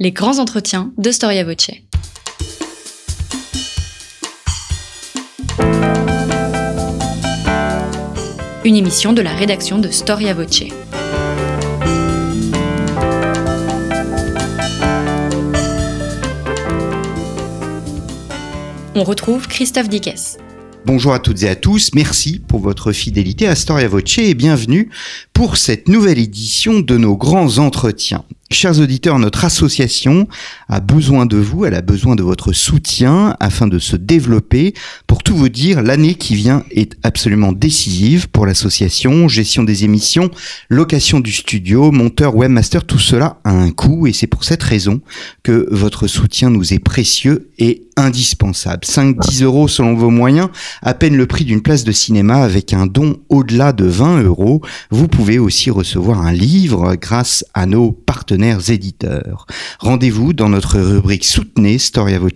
Les grands entretiens de Storia Voce. Une émission de la rédaction de Storia Voce. On retrouve Christophe Dickès. Bonjour à toutes et à tous, merci pour votre fidélité à Storia Voce et bienvenue pour cette nouvelle édition de nos grands entretiens. Chers auditeurs, notre association a besoin de vous, elle a besoin de votre soutien afin de se développer. Pour tout vous dire, l'année qui vient est absolument décisive pour l'association. Gestion des émissions, location du studio, monteur, webmaster, tout cela a un coût et c'est pour cette raison que votre soutien nous est précieux et indispensable. 5-10 euros selon vos moyens, à peine le prix d'une place de cinéma avec un don au-delà de 20 euros. Vous pouvez aussi recevoir un livre grâce à nos partenaires éditeurs. Rendez-vous dans notre rubrique Soutenez Storia Voce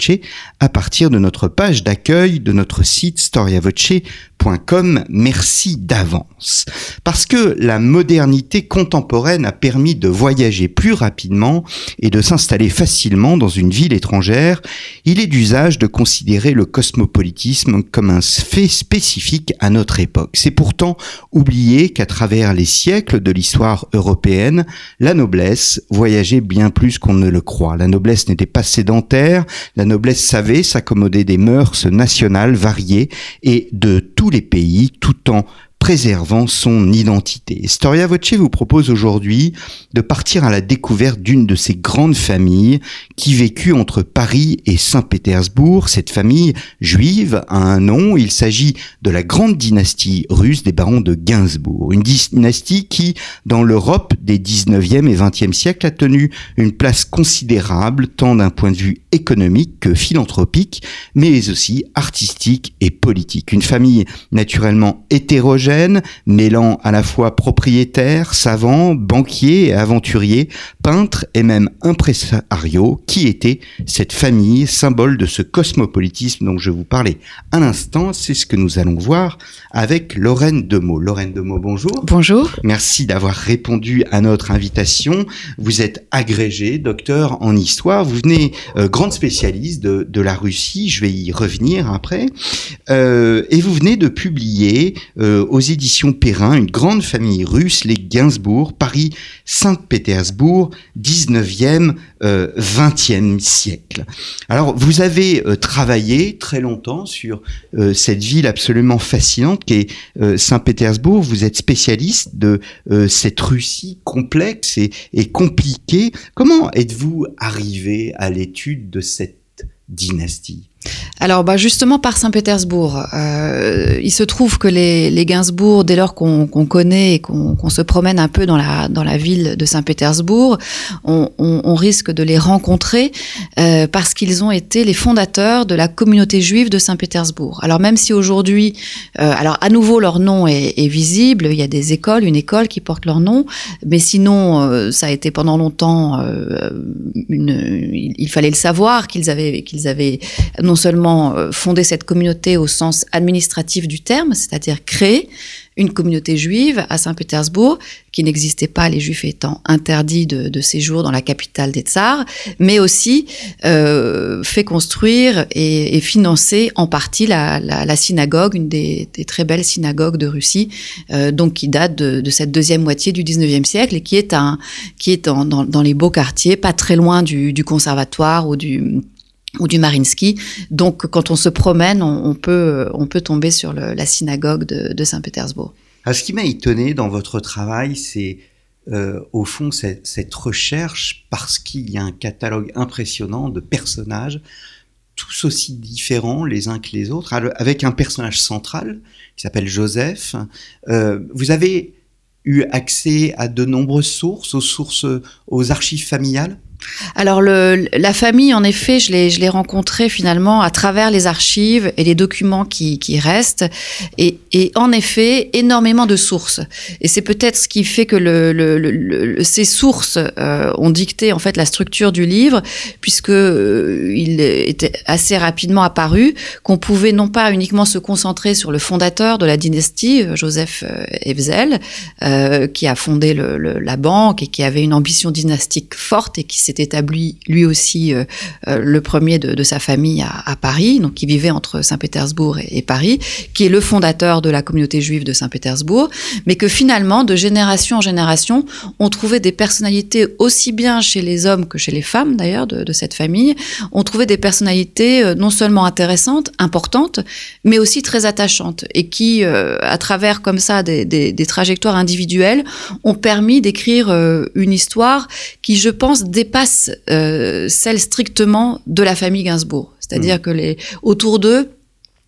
à partir de notre page d'accueil de notre site storiavoce.com Merci d'avance. Parce que la modernité contemporaine a permis de voyager plus rapidement et de s'installer facilement dans une ville étrangère, il est d'usage de considérer le cosmopolitisme comme un fait spécifique à notre époque. C'est pourtant oublier qu'à travers les siècles de l'histoire européenne, la noblesse voyageait bien plus qu'on ne le croit. La noblesse n'était pas sédentaire, la noblesse savait s'accommoder des mœurs nationales variées et de tous les pays tout en préservant son identité. Storia Voce vous propose aujourd'hui de partir à la découverte d'une de ces grandes familles qui vécut entre Paris et Saint-Pétersbourg. Cette famille juive a un nom, il s'agit de la grande dynastie russe des barons de Gainsbourg. Une dynastie qui, dans l'Europe des 19e et 20e siècles, a tenu une place considérable tant d'un point de vue économique que philanthropique, mais aussi artistique et politique. Une famille naturellement hétérogène mêlant à la fois propriétaires, savants, banquiers et aventuriers, peintres et même impresarios, qui était cette famille, symbole de ce cosmopolitisme dont je vous parlais à l'instant. C'est ce que nous allons voir avec Lorraine Demeaux. Lorraine Demeaux, bonjour. Bonjour. Merci d'avoir répondu à notre invitation. Vous êtes agrégé, docteur en histoire. Vous venez euh, grande spécialiste de, de, la Russie. Je vais y revenir après. Euh, et vous venez de publier euh, aux éditions Perrin, une grande famille russe, les Gainsbourg, Paris, Saint-Pétersbourg, 19e, 20e siècle. Alors, vous avez euh, travaillé très longtemps sur euh, cette ville absolument fascinante qui est euh, Saint-Pétersbourg. Vous êtes spécialiste de cette Russie complexe et compliquée. Comment êtes-vous arrivé à l'étude de cette dynastie? Alors, bah justement, par Saint-Pétersbourg, euh, il se trouve que les, les Gainsbourg, dès lors qu'on connaît et qu'on se promène un peu dans la, dans la ville de Saint-Pétersbourg, on, on, on, risque de les rencontrer euh, parce qu'ils ont été les fondateurs de la communauté juive de Saint-Pétersbourg. Alors, même si aujourd'hui, euh, alors à nouveau leur nom est, est, visible, il y a des écoles, une école qui porte leur nom, mais sinon, euh, ça a été pendant longtemps, euh, une, il, fallait le savoir qu'ils avaient, qu'ils avaient seulement euh, fonder cette communauté au sens administratif du terme, c'est-à-dire créer une communauté juive à Saint-Pétersbourg, qui n'existait pas, les juifs étant interdits de, séjour dans la capitale des tsars, mais aussi euh, fait construire et, financer en partie la, synagogue, une des, très belles synagogues de Russie, euh, donc qui date de, cette deuxième moitié du 19e siècle et qui est, dans, les beaux quartiers, pas très loin du conservatoire ou du ou du Marinsky. Donc, quand on se promène, on, peut, on peut tomber sur la synagogue de, Saint-Pétersbourg. ce qui m'a étonné dans votre travail, c'est euh, au fond cette, cette recherche parce qu'il y a un catalogue impressionnant de personnages, tous aussi différents les uns que les autres, avec un personnage central qui s'appelle Joseph. Euh, vous avez eu accès à de nombreuses sources, aux sources, aux archives familiales? Alors la famille, en effet, je l'ai, rencontrée finalement à travers les archives et les documents qui, restent, et, en effet énormément de sources. Et c'est peut-être ce qui fait que ces sources euh, ont dicté en fait la structure du livre, puisque euh, il était assez rapidement apparu qu'on pouvait non pas uniquement se concentrer sur le fondateur de la dynastie, Joseph Evzel, euh, qui a fondé la banque et qui avait une ambition dynastique forte et qui s'est s'est établi lui aussi le premier de, sa famille à, Paris, donc qui vivait entre Saint-Pétersbourg et, Paris, qui est le fondateur de la communauté juive de Saint-Pétersbourg, mais que finalement, de génération en génération, on trouvait des personnalités aussi bien chez les hommes que chez les femmes d'ailleurs de, cette famille, on trouvait des personnalités non seulement intéressantes, importantes, mais aussi très attachantes et qui, à travers comme ça des, trajectoires individuelles, ont permis d'écrire euh, une histoire qui, je pense, dépasse euh, celle strictement de la famille Gainsbourg. C'est-à-dire mmh. que les autour d'eux,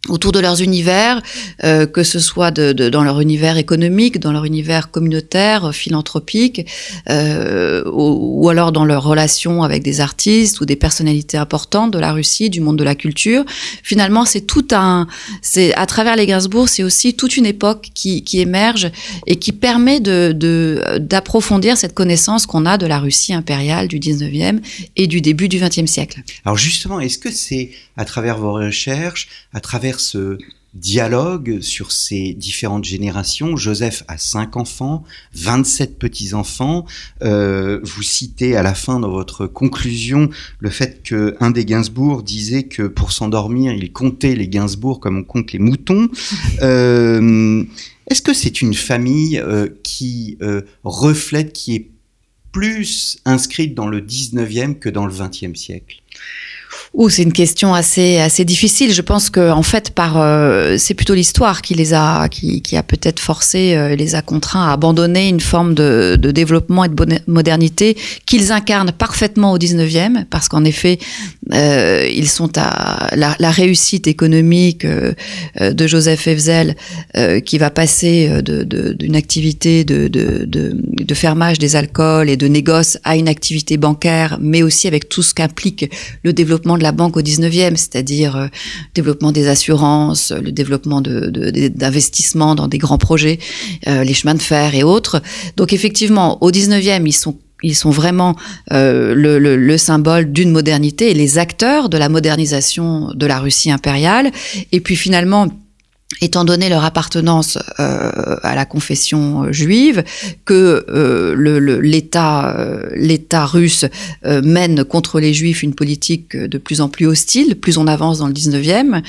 autour de leurs univers, euh, que ce soit dans leur univers économique, dans leur univers communautaire, philanthropique, euh, ou, alors dans leurs relations avec des artistes ou des personnalités importantes de la Russie, du monde de la culture. Finalement, c'est tout un, c'est à travers les Gainsbourg, c'est aussi toute une époque qui, émerge et qui permet d'approfondir cette connaissance qu'on a de la Russie impériale du 19e et du début du 20e siècle. Alors justement, est-ce que c'est à travers vos recherches, à travers ce dialogue sur ces différentes générations. Joseph a cinq enfants, 27 petits-enfants. Euh, vous citez à la fin dans votre conclusion le fait que un des Gainsbourg disait que pour s'endormir, il comptait les Gainsbourg comme on compte les moutons. Euh, Est-ce que c'est une famille euh, qui euh, reflète, qui est plus inscrite dans le 19e que dans le 20e siècle? Ouh, c'est une question assez assez difficile. Je pense que en fait, par euh, c'est plutôt l'histoire qui les a qui, qui a peut-être forcé, euh, les a contraints à abandonner une forme de, de développement et de modernité qu'ils incarnent parfaitement au 19e, parce qu'en effet, euh, ils sont à la, la réussite économique euh, de Joseph Hefzel, euh, qui va passer d'une de, activité de, de, de, de fermage des alcools et de négoce à une activité bancaire, mais aussi avec tout ce qu'implique le développement de la banque au 19e, c'est-à-dire euh, développement des assurances, le développement d'investissements dans des grands projets, euh, les chemins de fer et autres. Donc effectivement, au 19e, ils sont ils sont vraiment euh, le, le, le, symbole d'une modernité et les acteurs de la modernisation de la Russie impériale. Et puis finalement, étant donné leur appartenance euh, à la confession euh, juive, que euh, l'État euh, l'État russe euh, mène contre les Juifs une politique de plus en plus hostile, plus on avance dans le 19e,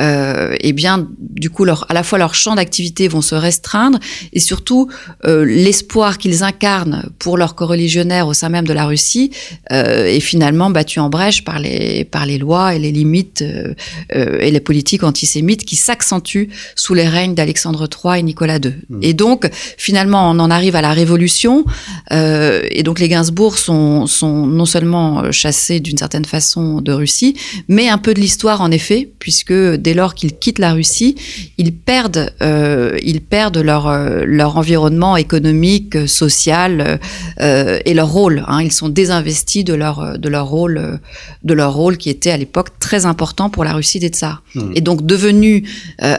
euh, et eh bien du coup leur, à la fois leurs champs d'activité vont se restreindre et surtout l'espoir qu'ils incarnent pour leurs coreligionnaires au sein même de la Russie est finalement battu en brèche par les par les lois et les limites et les politiques antisémites qui s'accentuent sous les règnes d'Alexandre III et Nicolas II. Mmh. Et donc, finalement, on en arrive à la Révolution, euh, et donc les Gainsbourg sont, sont non seulement chassés d'une certaine façon de Russie, mais un peu de l'histoire en effet, puisque dès lors qu'ils quittent la Russie, ils perdent, euh, ils perdent leur, euh, leur environnement économique, social euh, et leur rôle. Hein. Ils sont désinvestis de leur, de leur rôle, de leur rôle qui était à l'époque très important pour la Russie des Tsars. Mmh. Et donc devenus euh,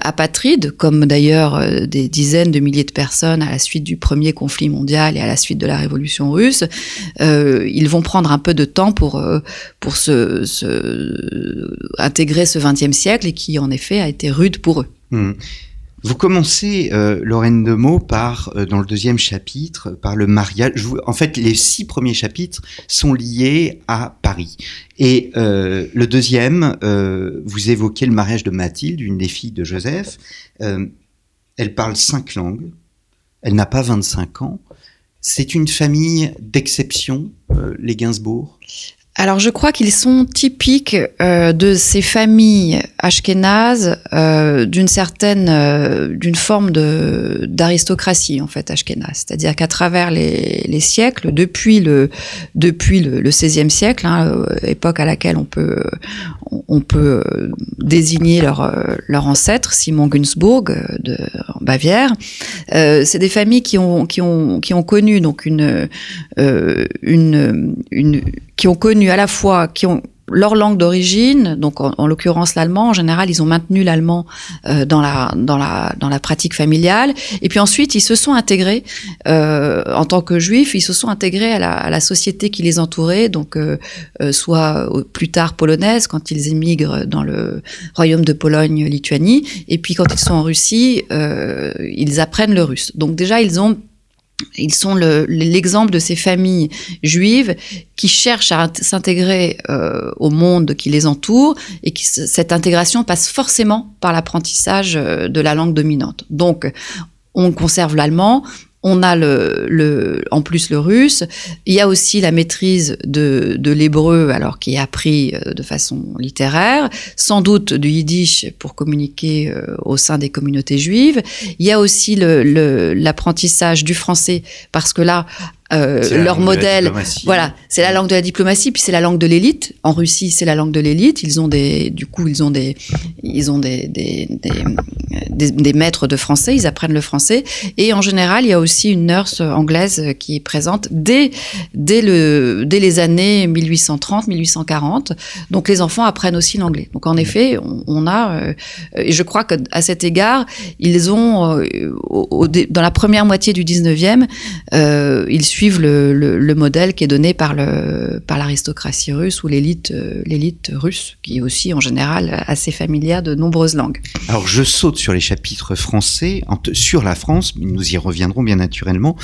comme d'ailleurs euh, des dizaines de milliers de personnes à la suite du premier conflit mondial et à la suite de la révolution russe, euh, ils vont prendre un peu de temps pour euh, pour se, intégrer ce XXe siècle et qui en effet a été rude pour eux. Mmh. Vous commencez, euh, Lorraine Demeaux, par, euh, dans le deuxième chapitre, par le mariage. En fait, les six premiers chapitres sont liés à Paris. Et euh, le deuxième, euh, vous évoquez le mariage de Mathilde, une des filles de Joseph. Euh, elle parle cinq langues. Elle n'a pas 25 ans. C'est une famille d'exception, euh, les Gainsbourg? Alors je crois qu'ils sont typiques euh, de ces familles ashkénazes euh, d'une certaine, euh, d'une forme de d'aristocratie en fait ashkénaze, c'est-à-dire qu'à travers les, les, siècles, depuis le depuis le, le 16e siècle, hein, époque à laquelle on peut on peut désigner leur leur ancêtre Simon Günzburg de en Bavière, c'est des familles qui ont qui ont qui ont connu donc une une qui ont connu à la fois, qui ont leur langue d'origine, donc en, en l'occurrence l'allemand. En général, ils ont maintenu l'allemand euh, dans la dans la dans la pratique familiale. Et puis ensuite, ils se sont intégrés euh, en tant que juifs. Ils se sont intégrés à la, à la société qui les entourait, donc euh, euh soit plus tard polonaise quand ils émigrent dans le royaume de Pologne-Lituanie, et puis quand ils sont en Russie, euh, ils apprennent le russe. Donc déjà, ils ont ils sont l'exemple de ces familles juives qui cherchent à s'intégrer euh, au monde qui les entoure et qui cette intégration passe forcément par l'apprentissage euh, de la langue dominante. Donc, on conserve l'allemand, on a le, le, en plus le russe. Il y a aussi la maîtrise de, de l'hébreu, alors qui est appris euh, de façon littéraire, sans doute du yiddish pour communiquer euh, au sein des communautés juives. Il y a aussi l'apprentissage du français, parce que là, euh, leur modèle. Voilà, c'est la langue de la diplomatie, puis c'est la langue de l'élite. En Russie, c'est la langue de l'élite. Ils ont des, du coup, ils ont des, ils ont des des, des, des, maîtres de français. Ils apprennent le français. Et en général, il y a aussi une nurse anglaise qui est présente dès dès le dès les années 1830, 1840. Donc les enfants apprennent aussi l'anglais. Donc en effet, on, on a, euh, et je crois que à cet égard, ils ont euh, au, dans la première moitié du 19e, euh, ils suivent le, modèle qui est donné par le par l'aristocratie russe ou l'élite euh, l'élite russe, qui est aussi en général assez familière de nombreuses langues. Alors je saute sur les chapitres français sur la France, nous y reviendrons bien naturellement.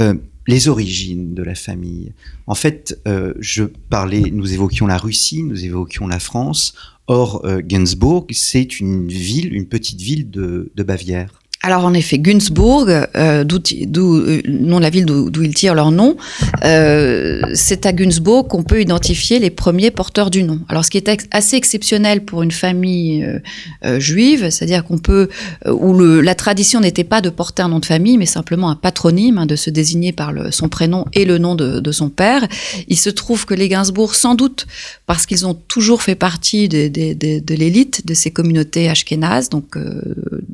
Euh, les origines de la famille. En fait, euh, je parlais, nous évoquions la Russie, nous évoquions la France. Or, Gainsbourg, c'est une ville, une petite ville de Bavière. Alors en effet, Günzburg, euh, d'où euh, de la ville d'où ils tirent leur nom, euh, c'est à Günzburg qu'on peut identifier les premiers porteurs du nom. Alors ce qui est assez exceptionnel pour une famille euh, juive, c'est-à-dire qu'on peut où la tradition n'était pas de porter un nom de famille, mais simplement un patronyme, hein, de se désigner par son prénom et le nom de, son père. Il se trouve que les Gainsbourg, sans doute parce qu'ils ont toujours fait partie de l'élite de ces communautés ashkénazes, donc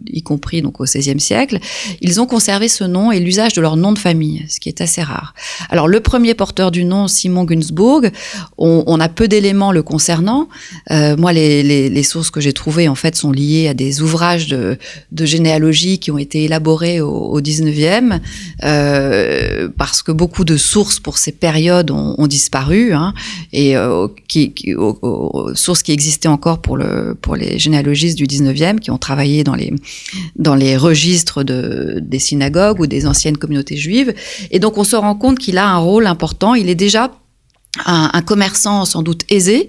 y compris donc au XVIe siècle, ils ont conservé ce nom et l'usage de leur nom de famille, ce qui est assez rare. Alors le premier porteur du nom, Simon Günzburg, on, a peu d'éléments le concernant. Euh, moi, les, sources que j'ai trouvées en fait sont liées à des ouvrages de, généalogie qui ont été élaborés au, au 19e, euh, parce que beaucoup de sources pour ces périodes ont, disparu, hein, et euh, qui, aux, sources qui existaient encore pour les généalogistes du 19e, qui ont travaillé dans les, dans les registres de, des synagogues ou des anciennes communautés juives. Et donc on se rend compte qu'il a un rôle important. Il est déjà un, un, commerçant sans doute aisé.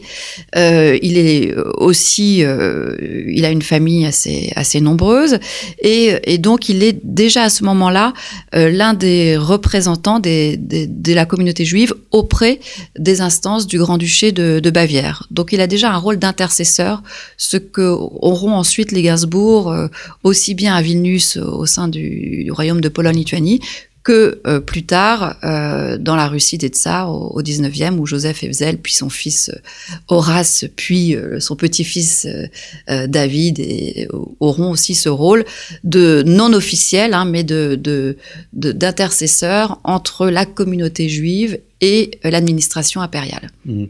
Euh, il est aussi, euh, il a une famille assez assez nombreuse et, et donc il est déjà à ce moment-là euh, l'un des représentants des, des, de la communauté juive auprès des instances du Grand-Duché de, de, Bavière. Donc il a déjà un rôle d'intercesseur, ce que auront ensuite les Gainsbourg euh, aussi bien à Vilnius au sein du, du royaume de Pologne-Lituanie que euh, plus tard euh, dans la Russie des Tsars au, au 19e où Joseph Evzel puis son fils euh, Horace puis euh, son petit-fils euh, David et, auront aussi ce rôle de non officiel hein, mais de d'intercesseur entre la communauté juive et l'administration impériale. Mmh.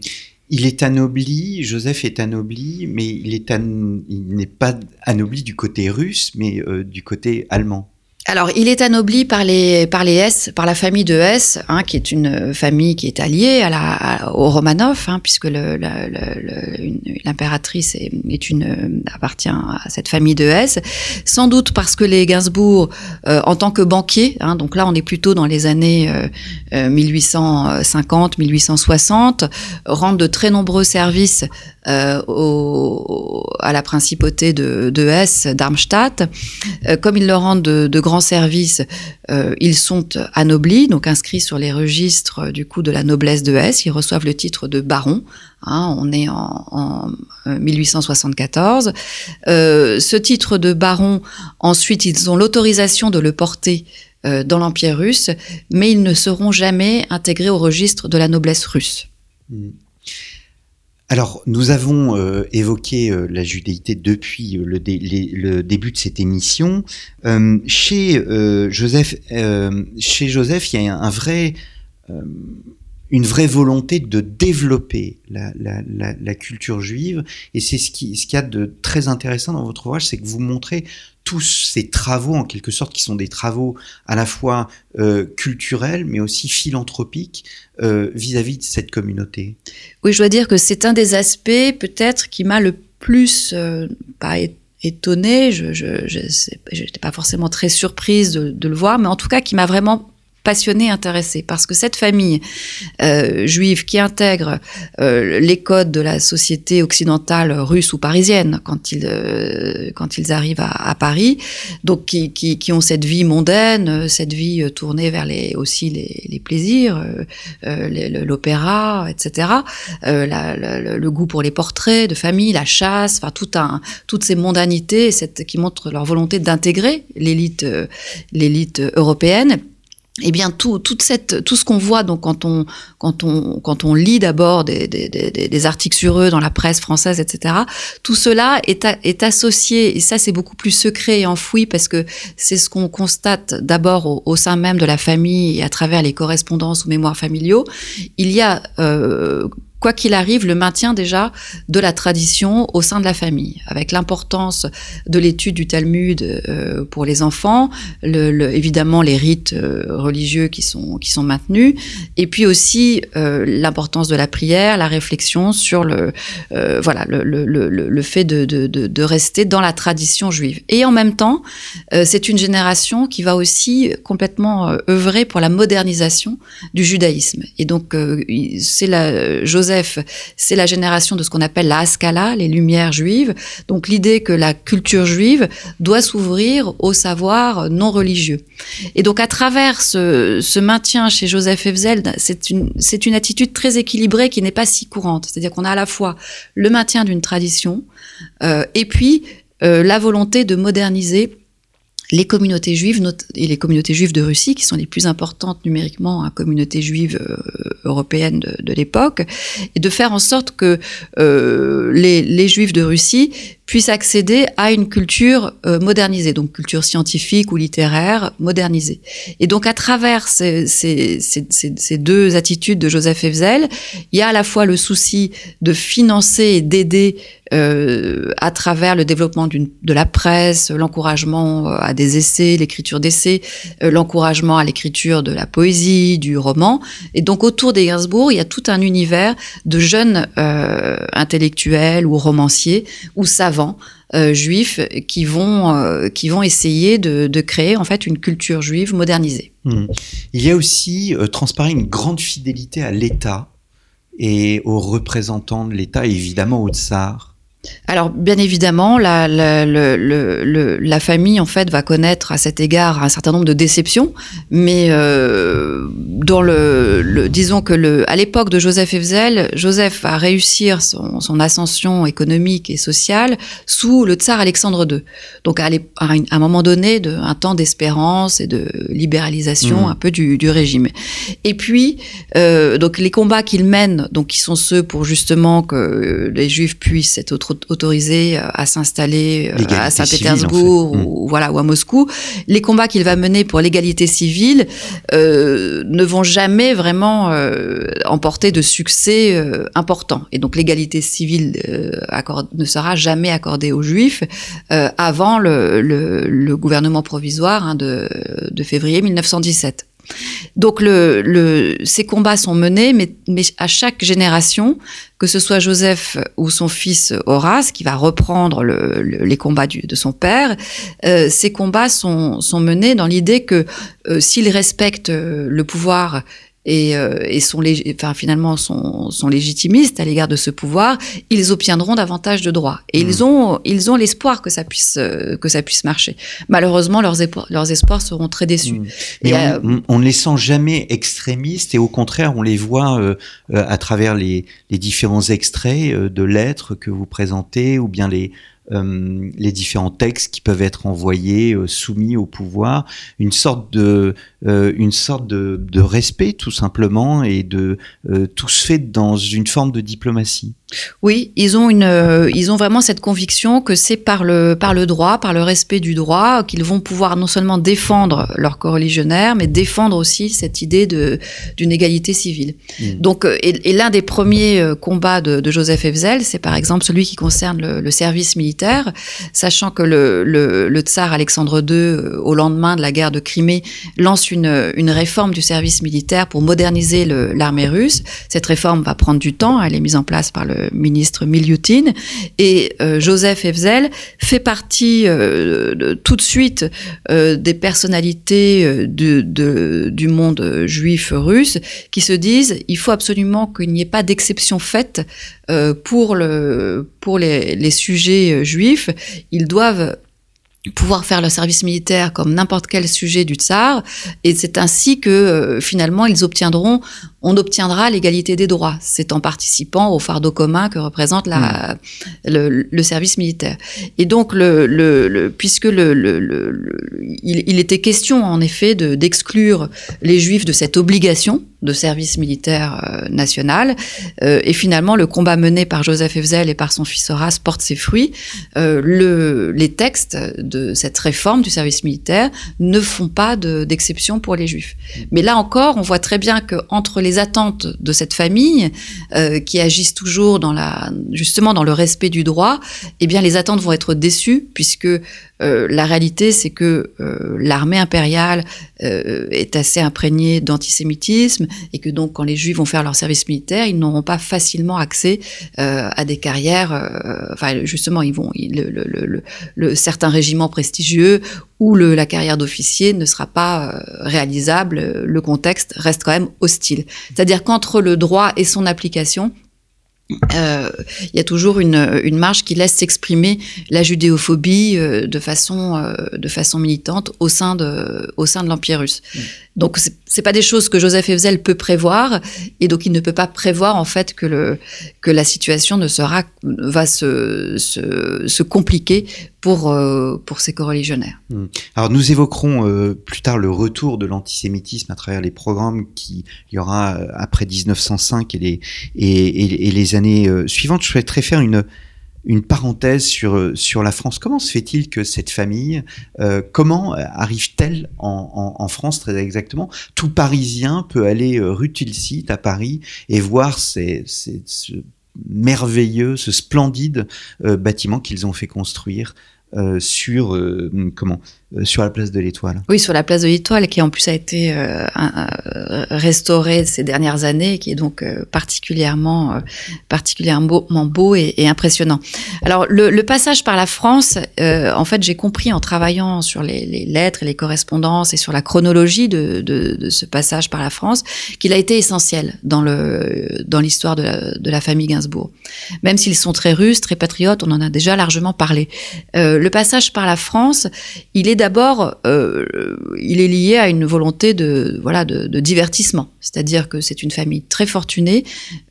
Il est anobli, Joseph est anobli, mais il est an... n'est pas anobli du côté russe, mais du côté allemand alors, il est anobli par les par les S, par la famille de S, hein, qui est une famille qui est alliée à la à, au Romanov, hein, puisque l'impératrice est, une appartient à cette famille de S. Sans doute parce que les Gainsbourg, euh, en tant que banquiers, hein, donc là on est plutôt dans les années euh, 1850-1860, euh, rendent de très nombreux services euh, au, à la principauté de, de Hesse, Darmstadt. Euh, comme ils leur rendent de, de grands services, euh, ils sont anoblis, donc inscrits sur les registres du coup de la noblesse de Hesse. Ils reçoivent le titre de baron. Hein, on est en, en 1874. Euh, ce titre de baron, ensuite, ils ont l'autorisation de le porter euh, dans l'Empire russe, mais ils ne seront jamais intégrés au registre de la noblesse russe. Mmh. Alors, nous avons euh, évoqué euh, la judéité depuis euh, le, début de cette émission. Chez Joseph, chez Joseph, il y a un, vrai, une vraie volonté de développer la, culture juive, et c'est ce qui, ce qu'il y a de très intéressant dans votre ouvrage, c'est que vous montrez tous ces travaux, en quelque sorte, qui sont des travaux à la fois euh, culturels, mais aussi philanthropiques euh, vis-à-vis -vis de cette communauté. Oui, je dois dire que c'est un des aspects, peut-être, qui m'a le plus, euh, étonné, je n'étais pas forcément très surprise de, le voir, mais en tout cas qui m'a vraiment passionnés, intéressés, parce que cette famille euh, juive qui intègre euh, les codes de la société occidentale russe ou parisienne quand ils euh, quand ils arrivent à, à Paris, donc qui, qui, qui, ont cette vie mondaine, cette vie tournée vers les aussi les, les plaisirs, l'opéra, etc. La, la, le goût pour les portraits de famille, la chasse, enfin tout un toutes ces mondanités, cette, qui montrent leur volonté d'intégrer l'élite l'élite européenne eh bien tout toute cette tout ce qu'on voit donc quand on quand on quand on lit d'abord des, des, des, des, articles sur eux dans la presse française etc tout cela est est associé et ça c'est beaucoup plus secret et enfoui parce que c'est ce qu'on constate d'abord au, au, sein même de la famille et à travers les correspondances ou mémoires familiaux. Il y a euh, quoi qu'il arrive, le maintien déjà de la tradition au sein de la famille, avec l'importance de l'étude du Talmud euh, pour les enfants, évidemment les rites euh, religieux qui sont qui sont maintenus, et puis aussi euh, l'importance de la prière, la réflexion sur le voilà le, le, fait de, de, de, de, rester dans la tradition juive. Et en même temps, c'est une génération qui va aussi complètement œuvrer pour la modernisation du judaïsme. Et donc c'est la Joseph c'est la génération de ce qu'on appelle la Haskalah, les lumières juives. Donc l'idée que la culture juive doit s'ouvrir au savoir non religieux. Et donc à travers ce, maintien chez Joseph Efzel, c'est une, une attitude très équilibrée qui n'est pas si courante. C'est-à-dire qu'on a à la fois le maintien d'une tradition euh, et puis euh, la volonté de moderniser les communautés juives et les communautés juives de Russie, qui sont les plus importantes numériquement à communautés juives euh, européennes de, l'époque, et de faire en sorte que euh, les juifs de Russie puissent accéder à une culture euh, modernisée, donc culture scientifique ou littéraire modernisée. Et donc à travers ces, deux attitudes de Joseph Efzel, il y a à la fois le souci de financer et d'aider euh, à travers le développement de la presse, l'encouragement euh, à des essais, l'écriture d'essais, l'encouragement à l'écriture de la poésie, du roman. Et donc autour des Gainsbourg, il y a tout un univers de jeunes intellectuels ou romanciers ou euh, juifs qui vont euh, qui vont essayer de, créer en fait une culture juive modernisée. Mmh. Il y a aussi euh, transparaît une grande fidélité à l'État et aux représentants de l'État, évidemment au tsar. Alors, bien évidemment, la, la, le, le, la, famille, en fait, va connaître à cet égard un certain nombre de déceptions, mais euh, dans le, le, disons que le, à l'époque de Joseph Efzel, Joseph va réussir son, son, ascension économique et sociale sous le tsar Alexandre II. Donc, à, à un moment donné, de, un temps d'espérance et de libéralisation mmh. un peu du, du, régime. Et puis, euh, donc, les combats qu'il mène, donc, qui sont ceux pour justement que les Juifs puissent être autorisé euh, à s'installer euh, à Saint-Pétersbourg en fait. ou, mmh. voilà ou à Moscou. Les combats qu'il va mener pour l'égalité civile euh, ne vont jamais vraiment euh, emporter de succès euh, important. Et donc l'égalité civile accorde, ne sera jamais accordée aux Juifs avant le, le, le, gouvernement provisoire hein, de, de février 1917. Donc ces combats sont menés, mais, à chaque génération, que ce soit Joseph ou son fils Horace, qui va reprendre le, les combats de son père, euh, ces combats sont, menés dans l'idée que euh, s'il respecte le pouvoir et, euh, et sont enfin, finalement sont, sont légitimistes à l'égard de ce pouvoir, ils obtiendront davantage de droits. Et mmh. ils ont, ils ont l'espoir que ça puisse, euh, que ça puisse marcher. Malheureusement, leurs, leurs espoirs seront très déçus. Mmh. Mais on, euh, on, ne les sent jamais extrémistes et au contraire, on les voit euh, à travers les, les différents extraits de lettres que vous présentez ou bien les euh, les différents textes qui peuvent être envoyés, euh, soumis au pouvoir, une sorte de, euh, une sorte de, de, respect tout simplement et de euh, tout se fait dans une forme de diplomatie. Oui, ils ont une, euh, ils ont vraiment cette conviction que c'est par le, par le droit, par le respect du droit, qu'ils vont pouvoir non seulement défendre leurs coreligionnaires, mais défendre aussi cette idée de, d'une égalité civile. Mmh. Donc, et, et l'un des premiers combats de, de Joseph Efzel, c'est par exemple celui qui concerne le, le service militaire sachant que le, le, le, tsar Alexandre II, euh, au lendemain de la guerre de Crimée, lance une, une réforme du service militaire pour moderniser l'armée russe. Cette réforme va prendre du temps, elle est mise en place par le ministre Miliutin. Et Joseph Evzel fait partie de, tout de suite des personnalités de, du monde juif russe qui se disent il faut absolument qu'il n'y ait pas d'exception faite pour, le, pour les, les sujets juifs. Ils doivent pouvoir faire le service militaire comme n'importe quel sujet du tsar, et c'est ainsi que euh, finalement ils obtiendront, on obtiendra l'égalité des droits. C'est en participant au fardeau commun que représente la, hmm. le, service militaire. Et donc, le, le puisque le, il, il, était question en effet d'exclure les juifs de cette obligation de service militaire euh, national. Euh, et finalement, le combat mené par Joseph Evzel et par son fils Horace porte ses fruits. Euh, le, les textes de cette réforme du service militaire ne font pas d'exception pour les juifs. Mais là encore, on voit très bien que entre les attentes de cette famille, qui agissent toujours dans la, justement dans le respect du droit, eh bien les attentes vont être déçues puisque euh, la réalité, c'est que euh, l'armée impériale euh, est assez imprégnée d'antisémitisme et que donc quand les Juifs vont faire leur service militaire, ils n'auront pas facilement accès à des carrières. enfin, justement, ils vont le, le, certains régiments prestigieux où la carrière d'officier ne sera pas réalisable. Le contexte reste quand même hostile. C'est-à-dire qu'entre le droit et son application, euh, il y a toujours une, une marge qui laisse s'exprimer la judéophobie euh, de façon euh, de façon militante au sein de au sein de l'empire russe. Mm. Donc c'est pas des choses que Joseph Evzel peut prévoir et donc il ne peut pas prévoir en fait que le que la situation ne sera va se se, se compliquer pour euh, ces coreligionnaires. Hmm. Alors nous évoquerons euh, plus tard le retour de l'antisémitisme à travers les programmes qu'il y aura euh, après 1905 et les années suivantes. Je souhaiterais faire une parenthèse sur, la France. Comment se fait-il que cette famille, euh, comment arrive-t-elle en, France très exactement? Tout Parisien peut aller euh, rue Tilsit à Paris et voir ce merveilleux, ce splendide euh, bâtiment qu'ils ont fait construire euh, sur euh, comment euh, sur la place de l'Étoile. Oui, sur la place de l'Étoile, qui en plus a été restaurée ces dernières années, qui est donc particulièrement particulièrement beau et, impressionnant. Alors le, passage par la France, en fait, j'ai compris en travaillant sur les, lettres et les correspondances et sur la chronologie de, ce passage par la France, qu'il a été essentiel dans dans l'histoire de la, de la famille Gainsbourg. Même s'ils sont très russes, très patriotes, on en a déjà largement parlé le passage par la France, il est d'abord, euh, il est lié à une volonté de divertissement. C'est-à-dire que c'est une famille très fortunée.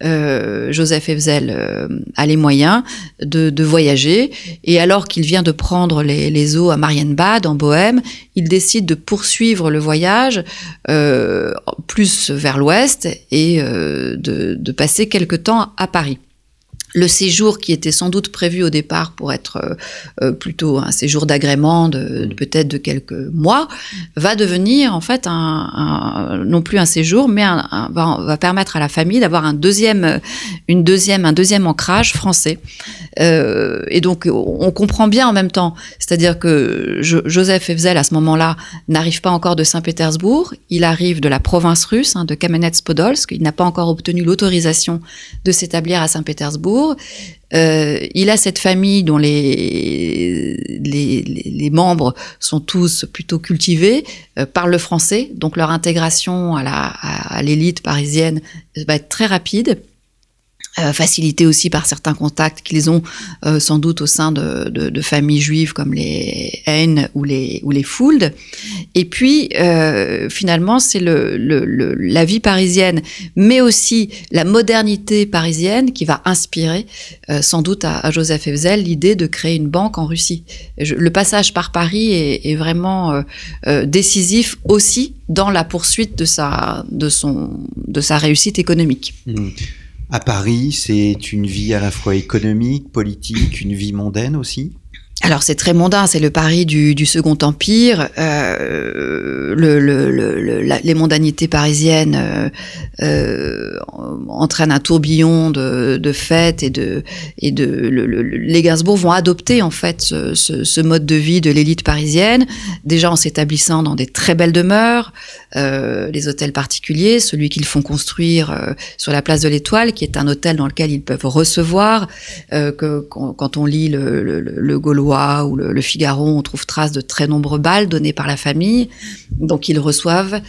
Euh, Joseph Evzel euh, a les moyens de, voyager et alors qu'il vient de prendre les, eaux à Marienbad en Bohème, il décide de poursuivre le voyage plus vers l'ouest et de passer quelque temps à Paris le séjour qui était sans doute prévu au départ pour être euh, euh, plutôt un séjour d'agrément de, peut-être de quelques mois va devenir en fait un, non plus un séjour mais un, va, permettre à la famille d'avoir un deuxième une deuxième un deuxième ancrage français. Euh, et donc on comprend bien en même temps. C'est-à-dire que Joseph Evzel à ce moment-là n'arrive pas encore de Saint-Pétersbourg. Il arrive de la province russe hein, de Kamenets-Podolsk. Il n'a pas encore obtenu l'autorisation de s'établir à Saint-Pétersbourg euh, il a cette famille dont les, membres sont tous plutôt cultivés, euh, parlent le français, donc leur intégration à l'élite parisienne va être très rapide. Euh, facilité aussi par certains contacts qu'ils ont euh, sans doute au sein de, de, de, familles juives comme les Haines ou les ou les Fould. Et puis euh, finalement, c'est le, le, le, la vie parisienne, mais aussi la modernité parisienne qui va inspirer euh, sans doute à, à Joseph Evzel l'idée de créer une banque en Russie. le passage par Paris est, est vraiment décisif aussi dans la poursuite de sa de son de sa réussite économique. Mmh. À Paris, c'est une vie à la fois économique, politique, une vie mondaine aussi? Alors c'est très mondain, c'est le Paris du, Second Empire. Euh, les mondanités parisiennes euh, euh, entraînent un tourbillon de, fêtes et de les Gainsbourg vont adopter en fait ce, mode de vie de l'élite parisienne, déjà en s'établissant dans des très belles demeures, les hôtels particuliers, celui qu'ils font construire sur la place de l'Étoile, qui est un hôtel dans lequel ils peuvent recevoir. Quand on lit le, le Gaulois ou le, Figaro, on trouve trace de très nombreux balles donnés par la famille, donc ils reçoivent.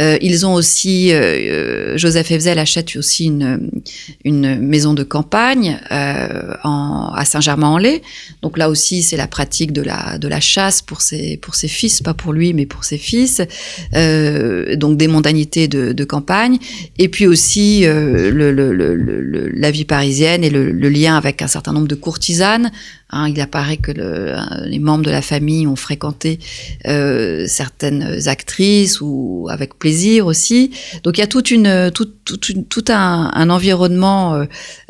Euh, ils ont aussi, euh, euh, Joseph Evzel achète aussi une, maison de campagne à Saint-Germain-en-Laye. Donc là aussi, c'est la pratique de la, chasse pour ses, fils, pas pour lui, mais pour ses fils. donc des mondanités de, campagne. Et puis aussi la vie parisienne et le, lien avec un certain nombre de courtisanes Hein, il apparaît que le, les membres de la famille ont fréquenté euh, certaines actrices ou avec plaisir aussi. Donc il y a tout, un, environnement euh,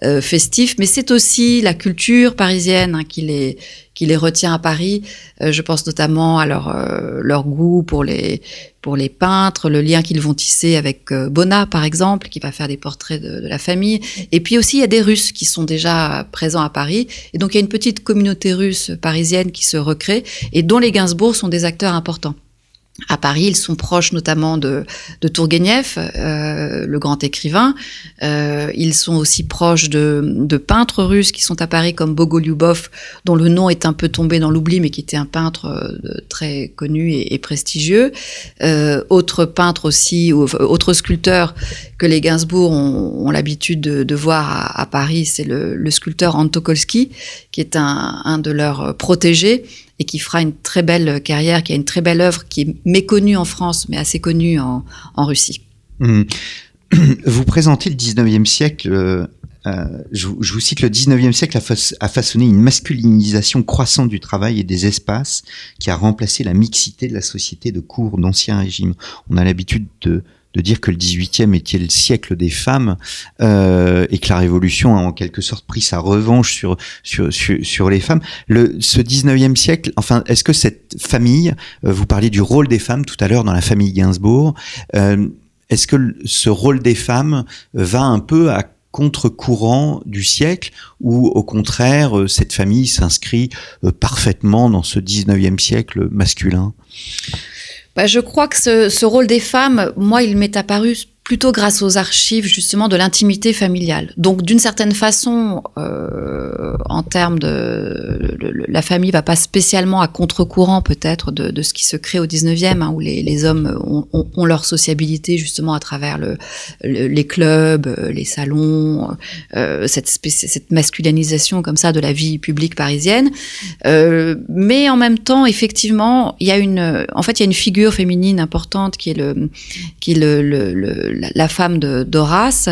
euh, festif, mais c'est aussi la culture parisienne hein, qui les qui les retient à Paris. Euh, je pense notamment à leur, euh, leur goût pour les, pour les peintres, le lien qu'ils vont tisser avec euh, Bonnat, par exemple, qui va faire des portraits de, de, la famille. Et puis aussi, il y a des Russes qui sont déjà présents à Paris. Et donc, il y a une petite communauté russe parisienne qui se recrée et dont les Gainsbourg sont des acteurs importants à Paris. Ils sont proches notamment de, de Tourguenieff, euh, le grand écrivain. Euh, ils sont aussi proches de, de, peintres russes qui sont à Paris comme Bogolyubov, dont le nom est un peu tombé dans l'oubli, mais qui était un peintre euh, très connu et, et prestigieux. Euh, autre peintre aussi, ou, autre sculpteur que les Gainsbourg ont, ont l'habitude de, de, voir à, à Paris, c'est le, le, sculpteur Antokolsky, qui est un, un de leurs protégés et qui fera une très belle carrière, qui a une très belle œuvre, qui est méconnue en France, mais assez connue en, Russie. Mmh. Vous présentez le 19e siècle, euh, euh, je, vous cite, le 19e siècle a, a, façonné une masculinisation croissante du travail et des espaces qui a remplacé la mixité de la société de cours d'ancien régime. On a l'habitude de de dire que le 18e était le siècle des femmes euh, et que la Révolution a en quelque sorte pris sa revanche sur sur sur, sur les femmes. Le, ce 19e siècle, enfin, est-ce que cette famille, euh, vous parliez du rôle des femmes tout à l'heure dans la famille Gainsbourg, euh, est-ce que ce rôle des femmes va un peu à contre-courant du siècle ou au contraire euh, cette famille s'inscrit euh, parfaitement dans ce 19e siècle masculin? Bah, je crois que ce, ce, rôle des femmes, moi, il m'est apparu plutôt grâce aux archives justement de l'intimité familiale. Donc d'une certaine façon, euh, en termes de, la famille va pas spécialement à contre-courant peut-être de, de, ce qui se crée au 19e, hein, où les, les hommes ont, ont, ont, leur sociabilité justement à travers le, le les clubs, les salons, euh, cette, cette masculinisation comme ça de la vie publique parisienne. Euh, mais en même temps, effectivement, il y a une, en fait, il y a une figure féminine importante qui est le, qui est le, le la, femme d'Horace,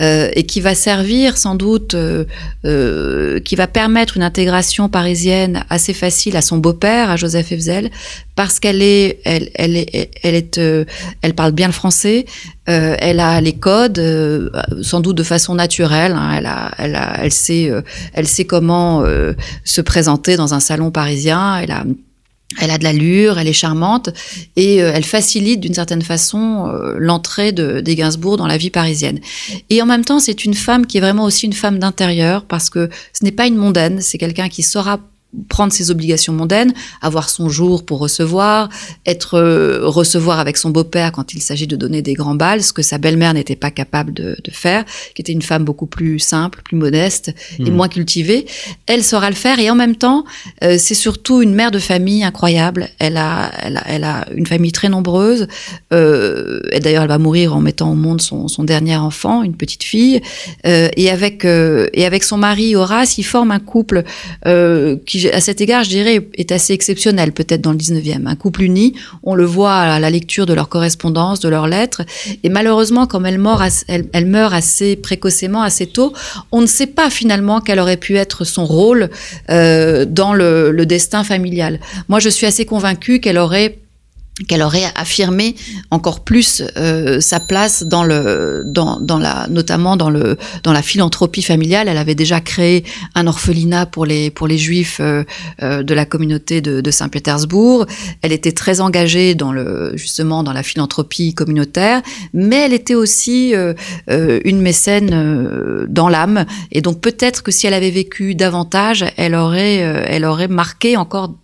euh, et qui va servir sans doute, euh, euh, qui va permettre une intégration parisienne assez facile à son beau-père, à Joseph Evzel, parce qu'elle est, elle, est, elle est, euh, elle parle bien le français, elle a les codes, sans doute de façon naturelle. Hein, elle, a, elle, elle sait, elle sait comment se présenter dans un salon parisien. Elle a elle a de l'allure, elle est charmante et euh, elle facilite d'une certaine façon euh, l'entrée de, des Gainsbourg dans la vie parisienne. Et en même temps, c'est une femme qui est vraiment aussi une femme d'intérieur parce que ce n'est pas une mondaine, c'est quelqu'un qui saura prendre ses obligations mondaines, avoir son jour pour recevoir, être euh, recevoir avec son beau-père quand il s'agit de donner des grands balles, ce que sa belle-mère n'était pas capable de, de, faire, qui était une femme beaucoup plus simple, plus modeste et mmh. moins cultivée. Elle saura le faire et en même temps, euh, c'est surtout une mère de famille incroyable. Elle a, elle a, elle a une famille très nombreuse. Euh, et d'ailleurs, elle va mourir en mettant au monde son, son dernier enfant, une petite fille. Et avec et avec son mari Horace, ils forment un couple qui à cet égard, je dirais, est assez exceptionnel peut-être dans le 19e. Un couple uni, on le voit à la lecture de leur correspondance, de leurs lettres, et malheureusement, comme elle meurt, assez précocement, assez tôt, on ne sait pas finalement quel aurait pu être son rôle euh, dans le, le destin familial. Moi, je suis assez convaincue qu'elle aurait qu'elle aurait affirmé encore plus euh, sa place dans le dans, dans la notamment dans le dans la philanthropie familiale. Elle avait déjà créé un orphelinat pour les pour les juifs euh, euh, de la communauté de, de Saint-Pétersbourg. Elle était très engagée dans le justement dans la philanthropie communautaire mais elle était aussi euh, euh, une mécène euh, dans l'âme. Et donc peut-être que si elle avait vécu davantage elle aurait elle aurait marqué encore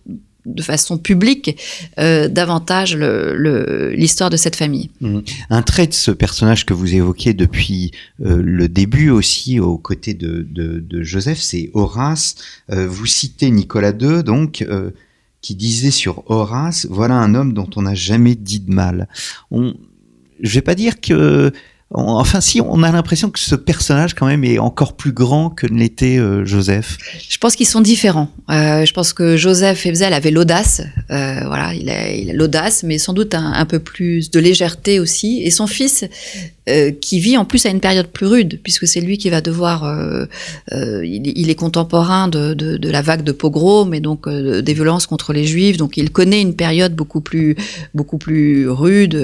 de façon publique euh, davantage l'histoire de cette famille. Mmh. Un trait de ce personnage que vous évoquez depuis euh, le début aussi aux côtés de, de, Joseph, c'est Horace. Euh, vous citez Nicolas II, donc, qui disait sur Horace, voilà un homme dont on n'a jamais dit de mal. On, je vais pas dire que Enfin, si, on a l'impression que ce personnage, quand même, est encore plus grand que ne l'était euh, Joseph. Je pense qu'ils sont différents. Euh, je pense que Joseph Hebzel avait l'audace. Euh, voilà, il a, l'audace, mais sans doute un, peu plus de légèreté aussi. Et son fils, qui vit en plus à une période plus rude, puisque c'est lui qui va devoir. Il, est contemporain de, la vague de pogrom et donc des violences contre les juifs. Donc, il connaît une période beaucoup plus, rude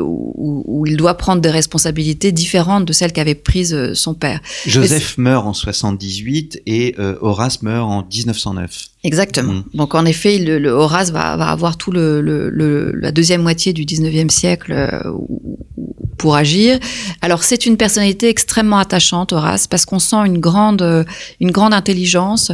où il doit prendre des responsabilités différentes de celles qu'avait prises son père. Joseph meurt en 78 et euh, Horace meurt en 1909. Exactement. Mmh. Donc en effet, le, le Horace va, va, avoir tout le, le, la deuxième moitié du 19e siècle euh, pour agir. Alors c'est une personnalité extrêmement attachante, Horace, parce qu'on sent une grande, une grande intelligence.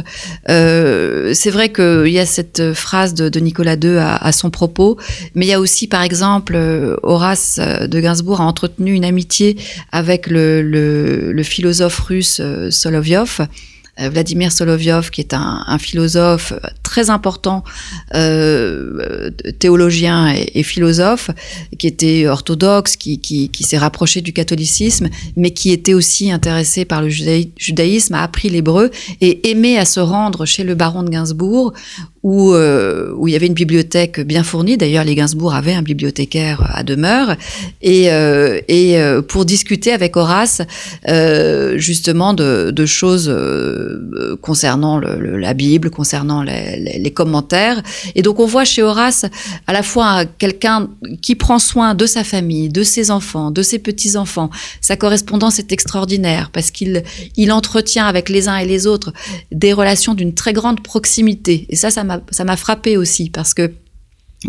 Euh, c'est vrai qu'il y a cette phrase de, de Nicolas II à, à, son propos, mais il y a aussi, par exemple, Horace de Gainsbourg a entretenu une amitié avec le, le, le philosophe russe Solovyov. Vladimir Solovyov, qui est un, un philosophe très important, euh, théologien et, philosophe, qui était orthodoxe, qui, qui, qui s'est rapproché du catholicisme, mais qui était aussi intéressé par le judaïsme, a appris l'hébreu et aimait à se rendre chez le baron de Gainsbourg, où, euh, où il y avait une bibliothèque bien fournie. D'ailleurs, les Gainsbourg avaient un bibliothécaire à demeure. Et, euh, et euh, pour discuter avec Horace, euh, justement, de, de choses euh, concernant la Bible, concernant les, commentaires. Et donc, on voit chez Horace à la fois quelqu'un qui prend soin de sa famille, de ses enfants, de ses petits-enfants. Sa correspondance est extraordinaire parce qu'il il entretient avec les uns et les autres des relations d'une très grande proximité. Et ça, ça m'a frappé aussi parce que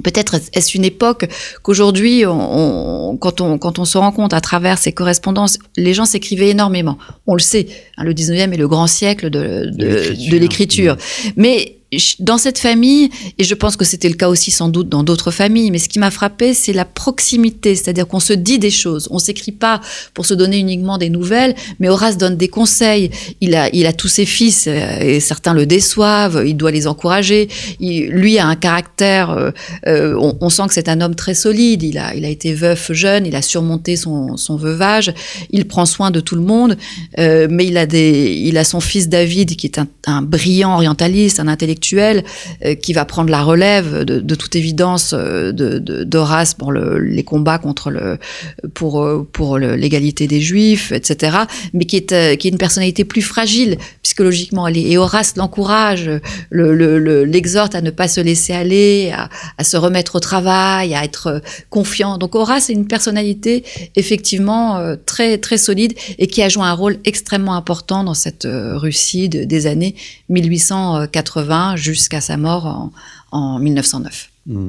Peut-être est-ce une époque qu'aujourd'hui, on, on, quand, on, quand on se rend compte à travers ces correspondances, les gens s'écrivaient énormément. On le sait, hein, le 19e est le grand siècle de, de, de l'écriture. Mais dans cette famille, et je pense que c'était le cas aussi sans doute dans d'autres familles, mais ce qui m'a frappé, c'est la proximité, c'est-à-dire qu'on se dit des choses, on s'écrit pas pour se donner uniquement des nouvelles, mais Horace donne des conseils. Il a, il a tous ses fils euh, et certains le déçoivent, il doit les encourager. Il, lui a un caractère, euh, euh, on, on, sent que c'est un homme très solide. Il a, il a été veuf jeune, il a surmonté son, son veuvage, il prend soin de tout le monde, euh, mais il a des, il a son fils David qui est un, un brillant orientaliste, un intellectuel euh, qui va prendre la relève de, toute évidence euh, d'Horace pour le, les combats contre pour euh, pour l'égalité des juifs etc mais qui est qui est une personnalité plus fragile psychologiquement. Et Horace l'encourage l'exhorte le, le, à ne pas se laisser aller à, se remettre au travail à être confiant. Donc Horace est une personnalité effectivement très très solide et qui a joué un rôle extrêmement important dans cette Russie de, des années 1880 jusqu'à sa mort en, en 1909. Mmh.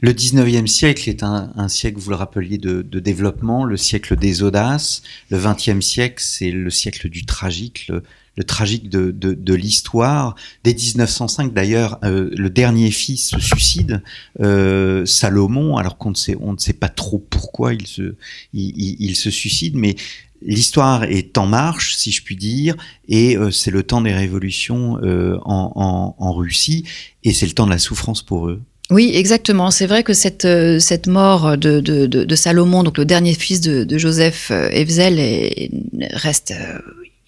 Le 19e siècle est un, siècle, vous le rappeliez, de, développement, le siècle des audaces. Le 20e siècle, c'est le siècle du tragique, le, tragique de, l'histoire. Dès 1905, d'ailleurs, euh, le dernier fils se suicide, euh, Salomon, alors qu'on ne sait, pas trop pourquoi il se, il se suicide, mais l'histoire est en marche, si je puis dire, et euh, c'est le temps des révolutions euh, en, Russie, et c'est le temps de la souffrance pour eux. Oui, exactement. C'est vrai que cette, euh, mort de, Salomon, donc le dernier fils de, Joseph Evzel, est, reste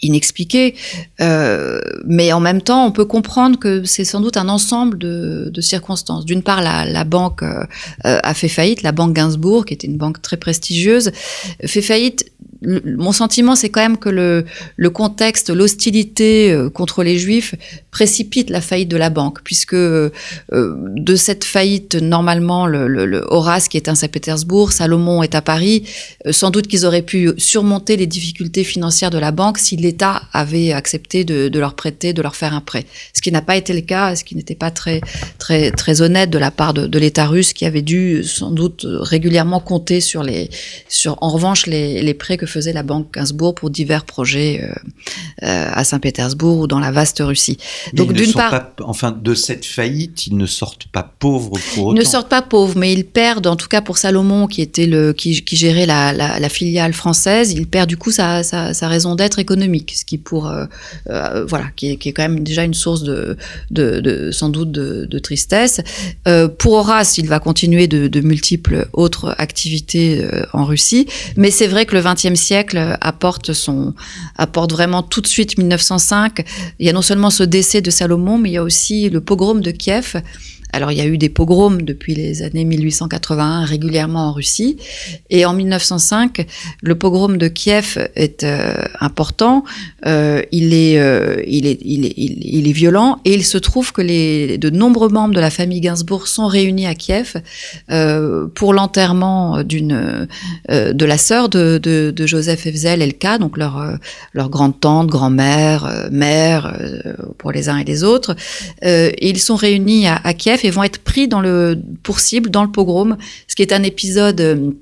inexpliqué, mais en même temps, on peut comprendre que c'est sans doute un ensemble de, circonstances. D'une part, la, banque a fait faillite, la banque Gainsbourg, qui était une banque très prestigieuse, fait faillite mon sentiment, c'est quand même que le, contexte, l'hostilité euh, contre les Juifs précipite la faillite de la banque, puisque euh, de cette faillite, normalement, le, Horace qui est à Saint-Pétersbourg, Salomon est à Paris, euh, sans doute qu'ils auraient pu surmonter les difficultés financières de la banque si l'État avait accepté de, de, leur prêter, de leur faire un prêt. Ce qui n'a pas été le cas, ce qui n'était pas très, très, très honnête de la part de, de l'État russe, qui avait dû sans doute régulièrement compter sur les, sur en revanche les, les prêts que faisait la banque Gainsbourg pour divers projets euh, euh, à Saint-Pétersbourg ou dans la vaste Russie. Donc d'une part, enfin de cette faillite, ils ne sortent pas pauvres pour autant. Ils ne sortent pas pauvres, mais ils perdent, en tout cas pour Salomon qui était le qui, qui gérait la, la, la, filiale française, il perd du coup sa, sa, sa raison d'être économique, ce qui pour euh, voilà, qui est, qui est, quand même déjà une source de, de, de sans doute de, de tristesse. Pour Horace, il va continuer de, multiples autres activités en Russie, mais c'est vrai que le XXe siècle apporte son apporte vraiment tout de suite 1905. Il y a non seulement ce décès de Salomon, mais il y a aussi le pogrom de Kiev alors il y a eu des pogroms depuis les années 1881 régulièrement en Russie. Et en 1905, le pogrom de Kiev est euh, important. Euh, il, est, euh, il, est, il, est, il, est, violent. Et il se trouve que les, de nombreux membres de la famille Gainsbourg sont réunis à Kiev euh, pour l'enterrement d'une euh, de la sœur de, de, Joseph Evzel Elka, donc leur, leur grande-tante, grand-mère, mère, pour les uns et les autres. ils sont réunis à Kiev et vont être pris dans le, pour cible dans le pogrom, ce qui est un épisode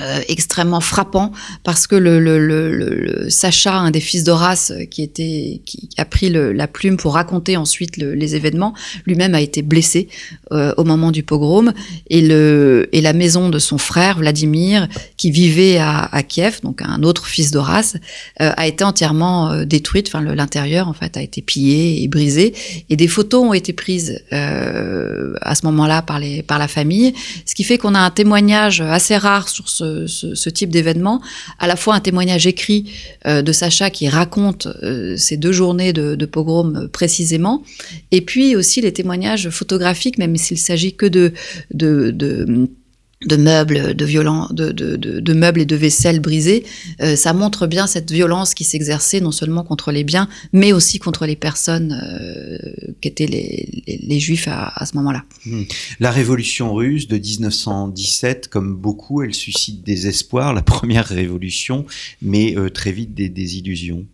euh, euh, extrêmement frappant parce que le, le, le, le Sacha, un des fils d'Horace, euh, qui était qui a pris la plume pour raconter ensuite les événements, lui-même a été blessé euh, au moment du pogrom et le et la maison de son frère Vladimir, qui vivait à, à Kiev, donc un autre fils d'Horace, euh, a été entièrement euh, détruite. Enfin, l'intérieur en fait a été pillé et brisé et des photos ont été prises à ce moment-là par les par la famille, ce qui fait qu'on a un témoignage assez rare sur ce ce, type d'événement, à la fois un témoignage écrit euh, de Sacha qui raconte euh, ces deux journées de, pogrom euh, précisément, et puis aussi les témoignages photographiques, même s'il s'agit que de de meubles, de violents, de, de, de, meubles et de vaisselle brisés, euh, ça montre bien cette violence qui s'exerçait non seulement contre les biens, mais aussi contre les personnes euh, qui étaient les, les, juifs à, à ce moment-là. Mmh. La révolution russe de 1917, comme beaucoup, elle suscite des espoirs, la première révolution, mais euh, très vite des désillusions.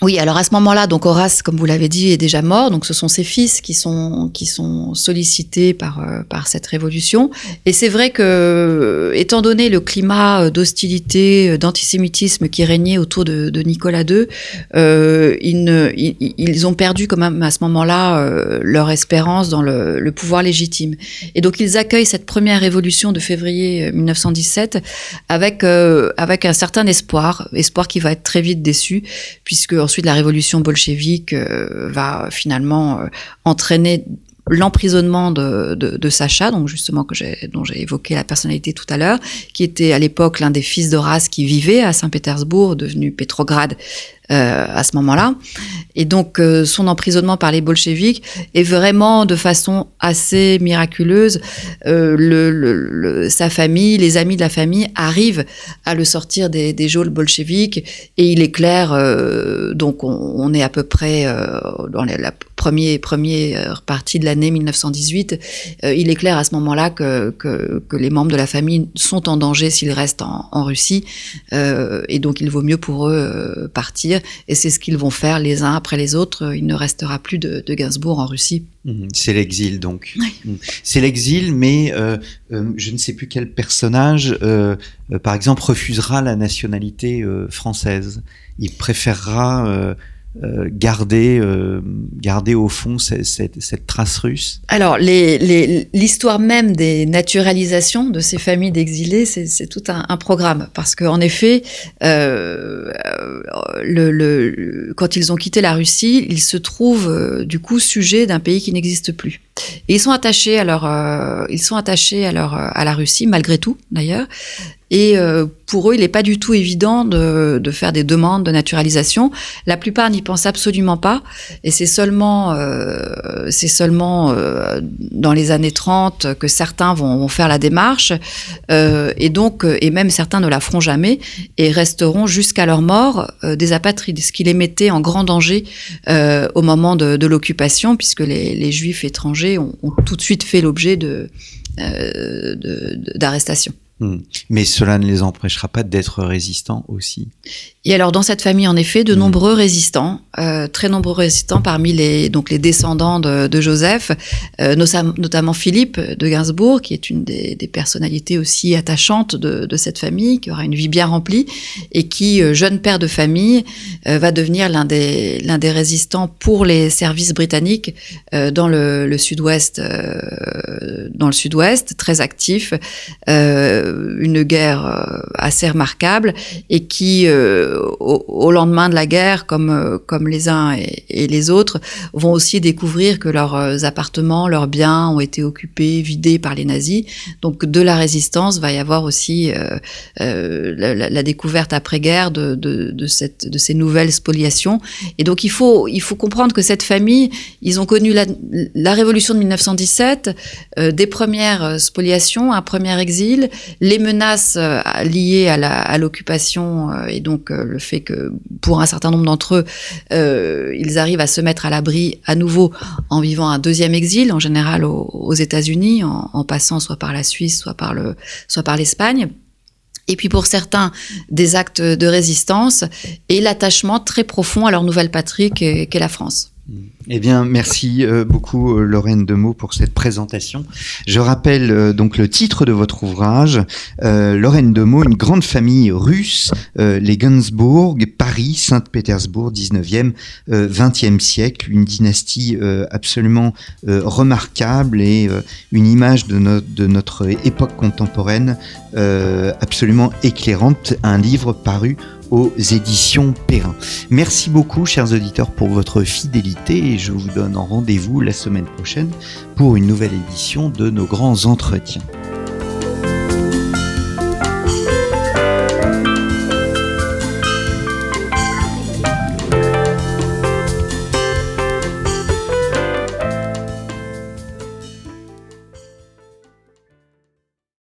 Oui, alors à ce moment-là, donc Horace, comme vous l'avez dit, est déjà mort. Donc ce sont ses fils qui sont qui sont sollicités par euh, par cette révolution. Et c'est vrai que, étant donné le climat d'hostilité, euh, d'antisémitisme qui régnait autour de, Nicolas II, euh, ils, ont perdu quand même à ce moment-là euh, leur espérance dans le, le, pouvoir légitime. Et donc ils accueillent cette première révolution de février 1917 avec euh, avec un certain espoir, espoir qui va être très vite déçu, puisque ensuite la révolution bolchevique euh, va finalement euh, entraîner l'emprisonnement de, de, Sacha, donc justement que dont j'ai évoqué la personnalité tout à l'heure, qui était à l'époque l'un des fils d'Horace qui vivait à Saint-Pétersbourg, devenu Pétrograd euh, à ce moment-là. Et donc euh, son emprisonnement par les bolcheviks est vraiment de façon assez miraculeuse. Euh, le, le, le, sa famille, les amis de la famille arrivent à le sortir des, des geôles bolcheviques et il éclaire, euh, donc on, on, est à peu près euh, dans la première, première partie de l'année 1918, euh, il est clair à ce moment-là que, que, que, les membres de la famille sont en danger s'ils restent en, en Russie euh, et donc il vaut mieux pour eux partir et c'est ce qu'ils vont faire les uns après les autres. Il ne restera plus de, de Gainsbourg en Russie. Mmh, c'est l'exil donc. Oui. Mmh. C'est l'exil, mais euh, euh, je ne sais plus quel personnage, euh, par exemple, refusera la nationalité française. Il préférera euh, garder, euh, garder au fond cette, cette, cette trace russe Alors, l'histoire même des naturalisations de ces familles d'exilés, c'est tout un, programme. Parce qu'en effet, euh, le, le, quand ils ont quitté la Russie, ils se trouvent euh, du coup sujets d'un pays qui n'existe plus. Ils sont attachés à leur, euh, ils sont attachés à leur, à la Russie malgré tout d'ailleurs. Et euh, pour eux, il n'est pas du tout évident de, de, faire des demandes de naturalisation. La plupart n'y pensent absolument pas. Et c'est seulement, euh, c'est seulement euh, dans les années 30 que certains vont, faire la démarche. Euh, et donc, et même certains ne la feront jamais et resteront jusqu'à leur mort des apatrides, ce qui les mettait en grand danger au moment de, l'occupation, puisque les, juifs étrangers ont, tout de suite fait l'objet de, d'arrestation. Hmm. Mais cela ne les empêchera pas d'être résistants aussi? Et alors dans cette famille, en effet, de mmh. nombreux résistants, euh, très nombreux résistants parmi les donc les descendants de, de Joseph, euh, notamment Philippe de Gainsbourg, qui est une des, des personnalités aussi attachantes de, de, cette famille, qui aura une vie bien remplie et qui, euh, jeune père de famille, euh, va devenir l'un des l'un des résistants pour les services britanniques euh, dans le, le sud-ouest, dans le sud-ouest, très actif, une guerre assez remarquable et qui au, lendemain de la guerre, comme, euh, comme les uns et, les autres, vont aussi découvrir que leurs euh, appartements, leurs biens ont été occupés, vidés par les nazis. Donc de la résistance va y avoir aussi euh, la, découverte après-guerre de, de, cette, de ces nouvelles spoliations. Et donc il faut, il faut comprendre que cette famille, ils ont connu la, la révolution de 1917, euh, des premières spoliations, un premier exil, les menaces liées à l'occupation et donc le fait que pour un certain nombre d'entre eux, euh, ils arrivent à se mettre à l'abri à nouveau en vivant un deuxième exil, en général aux, États-Unis, en, en, passant soit par la Suisse, soit par le, soit par l'Espagne. Et puis pour certains, des actes de résistance et l'attachement très profond à leur nouvelle patrie qu'est la France. Eh bien, merci euh, beaucoup euh, Lorraine Demeaux pour cette présentation. Je rappelle euh, donc le titre de votre ouvrage, euh, Lorraine Demeaux, une grande famille russe, les Gainsbourg, Paris, Saint-Pétersbourg, 19e, 20e siècle, une dynastie absolument remarquable et une image de, de, notre époque contemporaine absolument éclairante, un livre paru aux éditions Perrin. Merci beaucoup, chers auditeurs, pour votre fidélité et je vous donne rendez-vous la semaine prochaine pour une nouvelle édition de nos grands entretiens.